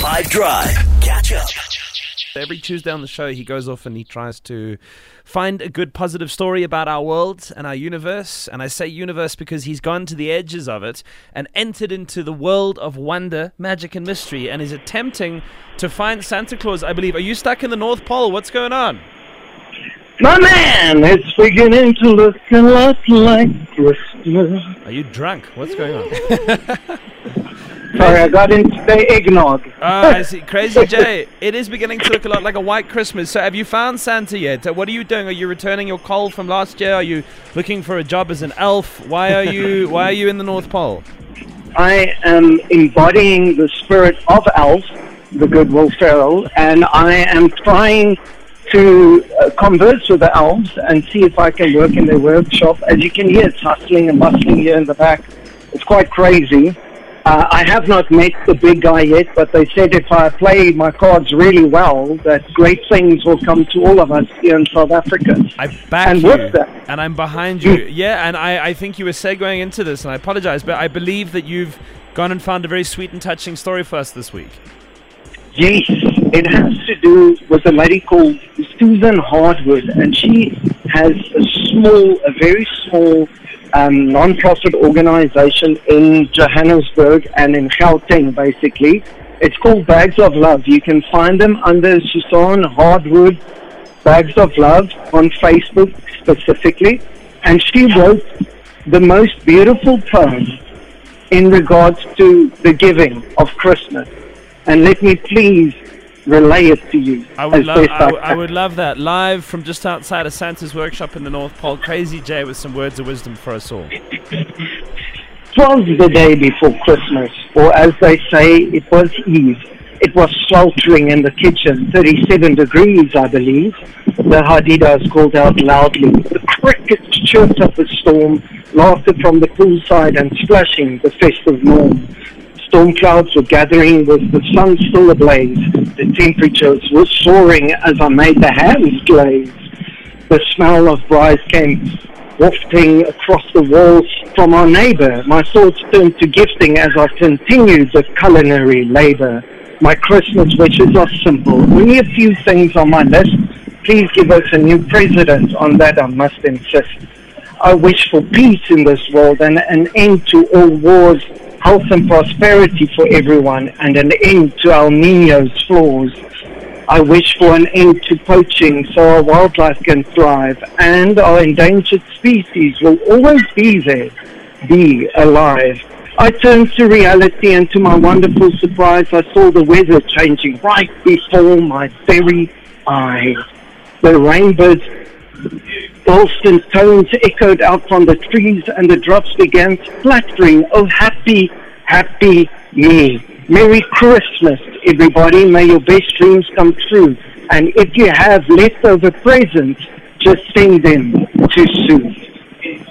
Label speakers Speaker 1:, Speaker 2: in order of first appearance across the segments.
Speaker 1: 5 Drive. Catch up.
Speaker 2: Every Tuesday on the show, he goes off and he tries to find a good positive story about our world and our universe. And I say universe because he's gone to the edges of it and entered into the world of wonder, magic, and mystery and is attempting to find Santa Claus, I believe. Are you stuck in the North Pole? What's going on?
Speaker 3: My man, it's beginning to look a lot like Christmas.
Speaker 2: Are you drunk? What's going on?
Speaker 3: Sorry, I got into the eggnog.
Speaker 2: Ah, I see. Crazy Jay, it is beginning to look a lot like a white Christmas. So, have you found Santa yet? Uh, What are you doing? Are you returning your coal from last year? Are you looking for a job as an elf? Why are you Why are you in the North Pole?
Speaker 3: I am embodying the spirit of Elf, the good Will Ferrell, and I am trying to uh, converse with the elves and see if I can work in their workshop. As you can hear, it's hustling and bustling here in the back. It's quite crazy. Uh, I have not met the big guy yet, but they said if I play my cards really well, that great things will come to all of us here in South Africa.
Speaker 2: I back
Speaker 3: And
Speaker 2: you,
Speaker 3: that?
Speaker 2: and I'm behind you. Yeah, and I, I think you were segueing into this, and I apologize, but I believe that you've gone and found a very sweet and touching story for us this week.
Speaker 3: Yes, it has to do with a lady called Susan Hardwood, and she has a small, a very small um, non-profit organization in Johannesburg and in Gauteng, basically. It's called Bags of Love. You can find them under Susan Hardwood Bags of Love on Facebook specifically, and she wrote the most beautiful poem in regards to the giving of Christmas. And let me please relay it to you.
Speaker 2: I would love I, w- I
Speaker 3: can.
Speaker 2: would love that live from just outside of Santa's workshop in the North Pole. Crazy Jay with some words of wisdom for us all.
Speaker 3: Twas the day before Christmas, or as they say, it was Eve. It was sweltering in the kitchen, 37 degrees, I believe. The Hadedas called out loudly. The crickets chirped up a storm, laughter from the poolside and splashing the festive morn. Storm clouds were gathering with the sun still ablaze. The temperatures were soaring as I made the hams glaze. The smell of rice came wafting across the walls from our neighbor. My thoughts turned to gifting as I continued the culinary labor. My Christmas wishes are simple. Only a few things on my list. Please give us a new president. On that I must insist. I wish for peace in this world and an end to all wars, health and prosperity for everyone, and an end to El Nino's flaws. I wish for an end to poaching so our wildlife can thrive and our endangered species will always be there, be alive. I turned to reality and to my wonderful surprise I saw the weather changing right before my very eyes. The rainbow's Dalston tones echoed out from the trees and the drops began splattering. Oh, happy, happy me. Merry Christmas, everybody. May your best dreams come true. And if you have leftover presents, just send them to Sue.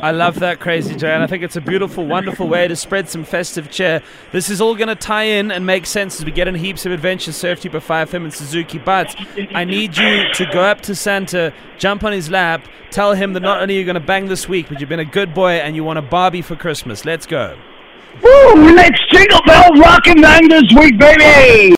Speaker 2: I love that, Crazy Jay, and I think it's a beautiful, wonderful way to spread some festive cheer. This is all going to tie in and make sense as we get in heaps of to you by 5FM and Suzuki. But I need you to go up to Santa, jump on his lap, tell him that not only are you going to bang this week, but you've been a good boy and you want a Barbie for Christmas. Let's go.
Speaker 3: Woo! Let's jingle bell rock and bang this week, baby!